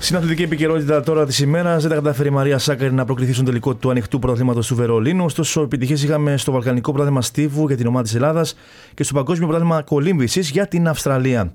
Στην αθλητική επικαιρότητα τώρα της ημέρας δεν τα καταφέρει η Μαρία Σάκκαρη να προκριθεί στον τελικό του ανοιχτού πρωταθλήματος του Βερολίνου. Ωστόσο, επιτυχίες είχαμε στο Βαλκανικό πρωτάθλημα Στίβου για την ομάδα της Ελλάδας και στο Παγκόσμιο πρωτάθλημα Κολύμβησης για την Αυστραλία.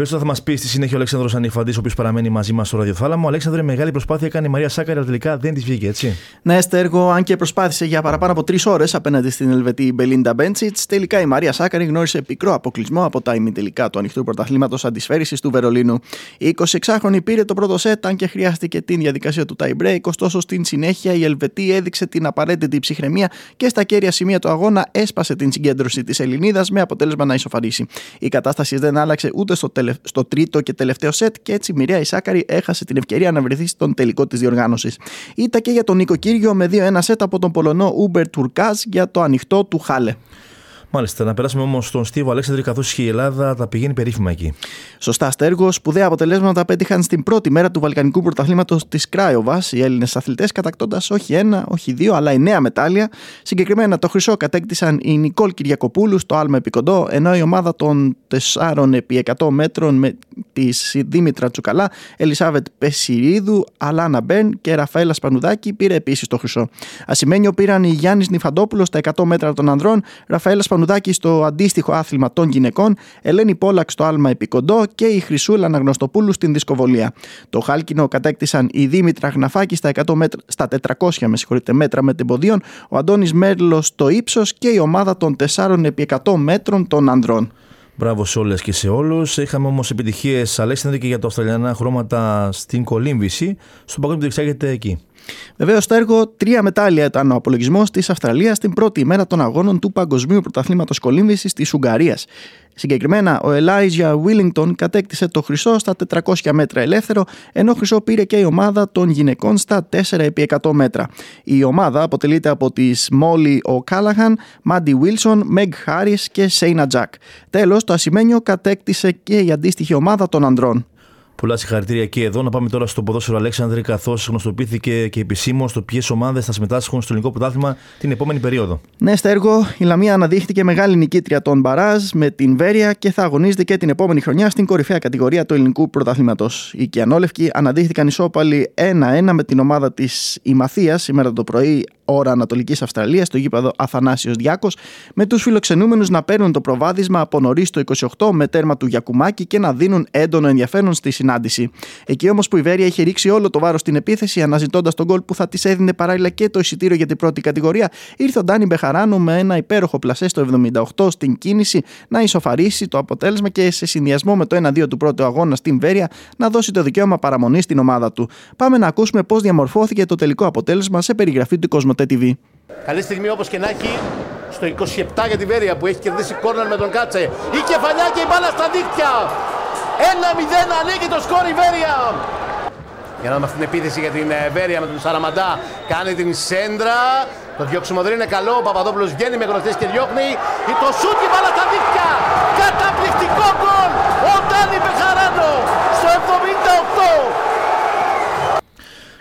Περισσότερο θα μας πει στη συνέχεια ο Αλέξανδρος Ανιφαντής, ο οποίος παραμένει μαζί μας στο ραδιοθάλαμο. Αλέξανδρο, μεγάλη προσπάθεια έκανε η Μαρία Σάκκαρη, αλλά τελικά δεν της βγήκε, έτσι. Ναι, Στέργιο, αν και προσπάθησε για παραπάνω από τρεις ώρες απέναντι στην Ελβετή Μπελίντα Μπέντσιτς, τελικά η Μαρία Σάκκαρη γνώρισε πικρό αποκλεισμό από τα ημιτελικά του ανοιχτού πρωταθλήματος αντισφαίρισης του Βερολίνου. Η 26χρονη πήρε το πρώτο σετ, αν και χρειάστηκε την διαδικασία του tie break, ωστόσο στην συνέχεια η Ελβετή έδειξε την απαραίτητη ψυχραιμία και στα κέρια σημεία του αγώνα έσπασε την συγκέντρωση της Ελληνίδας με αποτέλεσμα να ισοφαρίσει. Η κατάσταση δεν άλλαξε ούτε στο, τελε... στο τρίτο και τελευταίο σετ και έτσι η Μυρία Ισάκαρη έχασε την ευκαιρία να βρεθεί στον τελικό της διοργάνωσης. Ήταν και για τον Νίκο Κύριο με 2-1 σετ από τον Πολωνό Ούμπερ Τουρκάζ για το ανοιχτό του Χάλε. Μάλιστα, να περάσουμε όμως στον Στίβο Αλέξανδρη, καθώς η Ελλάδα τα πηγαίνει περίφημα εκεί. Σωστά, Στέργο. Σπουδαία αποτελέσματα πέτυχαν στην πρώτη μέρα του Βαλκανικού Πρωταθλήματος της Κράιοβας οι Έλληνες αθλητές, κατακτώντας όχι ένα, όχι δύο, αλλά εννέα μετάλλια. Συγκεκριμένα το χρυσό κατέκτησαν η Νικόλ Κυριακοπούλου στο άλμα επικοντό, ενώ η ομάδα των 4 επί 100 μέτρων με τη Δήμητρα Τσουκαλά, Ελισάβετ Πεσιρίδου, Αλάνα Μπέρν και Ραφαέλα Σπανουδάκη πήρε επίσης το χρυσό. Ασημένιο πήραν οι Γιάννης Νιφαντόπουλος στα 100 μέτρα των ανδρών, Ραφαέλα Σπανουδάκη στο αντίστοιχο άθλημα των γυναικών, Ελένη Πόλαξ στο άλμα επικοντό και η Χρυσούλα Αναγνωστοπούλου στην δισκοβολία. Το χάλκινο κατέκτησαν η Δήμητρα Γναφάκη στα, 100 μέτρα, στα 400 με μέτρα με τεμποδίων, ο Αντώνης Μέρλο στο ύψος και η ομάδα των 4 επί 100 μέτρων των ανδρών. Μπράβο σε όλες και σε όλους. Είχαμε όμως επιτυχίες, Αλέξανδρη, και για τα Αυστραλιανά χρώματα στην κολύμβηση. Στον παγκόσμιο που διεξάγεται εκεί. Βεβαίως, στο έργο τρία μετάλλια ήταν ο απολογισμός της Αυστραλίας την πρώτη ημέρα των αγώνων του Παγκοσμίου Πρωταθλήματος Κολύμβησης της Ουγγαρίας. Συγκεκριμένα, ο Ελάιζια Βίλινγκτον κατέκτησε το χρυσό στα 400 μέτρα ελεύθερο, ενώ χρυσό πήρε και η ομάδα των γυναικών στα 4 επί 100 μέτρα. Η ομάδα αποτελείται από τις Μόλι Ο Κάλαχαν, Μάντι Βίλσον, Μεγ Χάρι και Σέινα Τζακ. Τέλος, το ασημένιο κατέκτησε και η αντίστοιχη ομάδα των ανδρών. Πολλά συγχαρητήρια και εδώ. Να πάμε τώρα στο ποδόσφαιρο Αλέξανδρη, καθώς γνωστοποιήθηκε και επισήμως το ποιες ομάδες θα συμμετάσχουν στο ελληνικό πρωτάθλημα την επόμενη περίοδο. Ναι, Στέργο, η Λαμία αναδείχθηκε μεγάλη νικήτρια των Μπαράζ με την Βέρεια και θα αγωνίζεται και την επόμενη χρονιά στην κορυφαία κατηγορία του ελληνικού πρωταθλήματος. Οι Κιανόλευκοι αναδείχθηκαν ισόπαλοι 1-1 με την ομάδα της Ημαθία σήμερα το πρωί ώρα Ανατολικής Αυστραλίας, στο γήπεδο Αθανάσιος Διάκος, με τους φιλοξενούμενους να παίρνουν το προβάδισμα από νωρίς το 28 με τέρμα του Γιακουμάκη και να δίνουν έντονο ενδιαφέρον στη συνάντηση. Εκεί όμως που η Βέρεια είχε ρίξει όλο το βάρος στην επίθεση, αναζητώντας τον γκολ που θα της έδινε παράλληλα και το εισιτήριο για την πρώτη κατηγορία, ήρθε ο Ντάνι Μπεχαράνου με ένα υπέροχο πλασέ στο 78 στην κίνηση να ισοφαρίσει το αποτέλεσμα και σε συνδυασμό με το 1-2 του πρώτου αγώνα στην Βέρεια να δώσει το δικαίωμα παραμονής στην ομάδα του. Πάμε να ακούσουμε πώς διαμορφώθηκε το τελικό αποτέλεσμα σε περιγραφή του Κοσμοτέ TV. Καλή στιγμή όπως και να έχει στο 27 για τη Βέρεια που έχει κερδίσει κόρνερ με τον Κάτσε. Η κεφαλιά και η μπάλα στα δίκτυα. 1-0 ανοίγει το σκόρ η Βέρεια. Για να δούμε αυτή την επίθεση για την ε, Βέρεια με τον Σαραμαντά. Κάνει την σέντρα. Το διώξιμο δεν είναι καλό. Ο Παπαδόπουλος βγαίνει με γνωστές και διώχνει. Ή το σούτ και μπάλα στα δίκτυα. Καταπληκτικό γκολ. Ο Ντάνι Πεχαράνο στο 78.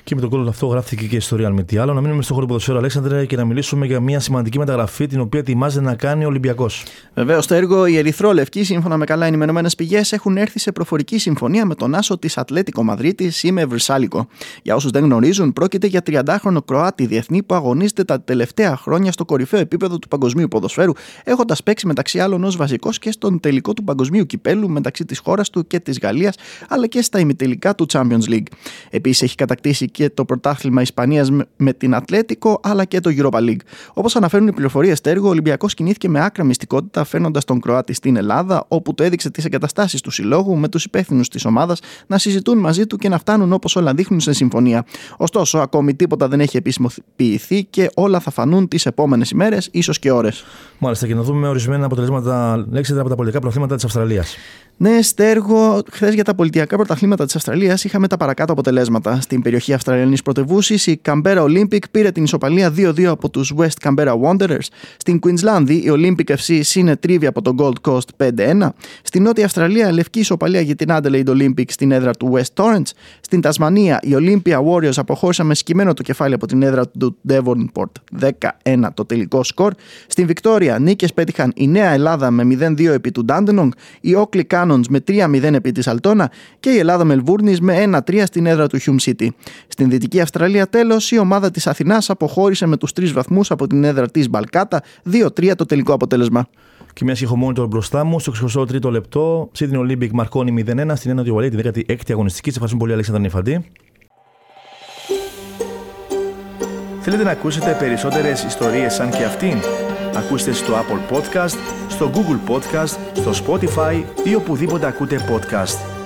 Και με τον κόλλο αυτό γράφτηκε και η ιστορία με τι άλλο. Να μείνουμε στο χώρο ποδοσφαίρου Αλέξανδρε και να μιλήσουμε για μια σημαντική μεταγραφή την οποία ετοιμάζεται να κάνει ο Ολυμπιακός. Βεβαίως, στο έργο οι Ερυθρόλευκοι, σύμφωνα με καλά ενημερωμένες πηγές, έχουν έρθει σε προφορική συμφωνία με τον άσο της Ατλέτικο Μαδρίτη ή με Βρυσάλικο. Για όσους δεν γνωρίζουν, πρόκειται για 30χρονο Κροάτι διεθνή που αγωνίζεται τα τελευταία χρόνια στο κορυφαίο επίπεδο του παγκοσμίου ποδοσφαίρου, έχοντας παίξει μεταξύ άλλων ως βασικός και στον τελικό του παγκοσμίου κυπέλου μεταξύ της χώρας του και της Γαλλίας, αλλά και στα ημιτελικά του Champions League. Επίσης, έχει κατακτήσει και το πρωτάθλημα Ισπανίας με την Ατλέτικο αλλά και το Europa League. Όπως αναφέρουν οι πληροφορίες Τέργου, ο Ολυμπιακός κινήθηκε με άκρα μυστικότητα φαίνοντας τον Κροάτη στην Ελλάδα, όπου το έδειξε τις εγκαταστάσεις του συλλόγου με τους υπεύθυνους της ομάδας να συζητούν μαζί του και να φτάνουν όπως όλα δείχνουν σε συμφωνία. Ωστόσο, ακόμη τίποτα δεν έχει επισημοποιηθεί και όλα θα φανούν τις επόμενες ημέρες, ίσως και ώρες. Μάλιστα, και να δούμε ορισμένα αποτελέσματα, λέξετε, από τα πολιτικά προθήματα της Αυστραλίας. Ναι, στέργο. Χθες για τα πολιτιακά πρωταθλήματα της Αυστραλίας είχαμε τα παρακάτω αποτελέσματα. Στην περιοχή Αυστραλιανή πρωτευούση, η Canberra Olympic πήρε την ισοπαλία 2-2 από τους West Canberra Wanderers. Στην Queensland, η Olympic FC συνετρίβει από το Gold Coast 5-1. Στην Νότια Αυστραλία, λευκή ισοπαλία για την Adelaide Olympic στην έδρα του West Torrens. Στην Τασμανία, η Olympia Warriors αποχώρησαν με σκημένο το κεφάλι από την έδρα του Devonport 11 το τελικό σκορ. Στην Βικτόρια, νίκες πέτυχαν η Νέα Ελλάδα με 0-2 επί του Dandenong, η Oakley με 3-0 επί της Αλτόνα και η Ελλάδα Μελβούρνης με 1-3 στην έδρα του Hume City. Στην Δυτική Αυστραλία, τέλος, η ομάδα της Αθηνάς αποχώρησε με τους τρεις βαθμούς από την έδρα της Μπαλκάτα, 2-3 το τελικό αποτέλεσμα. Και μια έχω monitor μπροστά μου, στο 23ο λεπτό, Sydney Olympic μαρκώνει 0-1 στην ένωτη Βαλή, την 16η αγωνιστική. Σε ευχαριστούμε πολύ, Αλέξανδρα Νιφαντή. Θέλετε να ακούσετε περισσότερες ιστορίες σαν και αυτήν; Ακούστε στο Apple Podcast, στο Google Podcast, στο Spotify ή οπουδήποτε ακούτε podcast.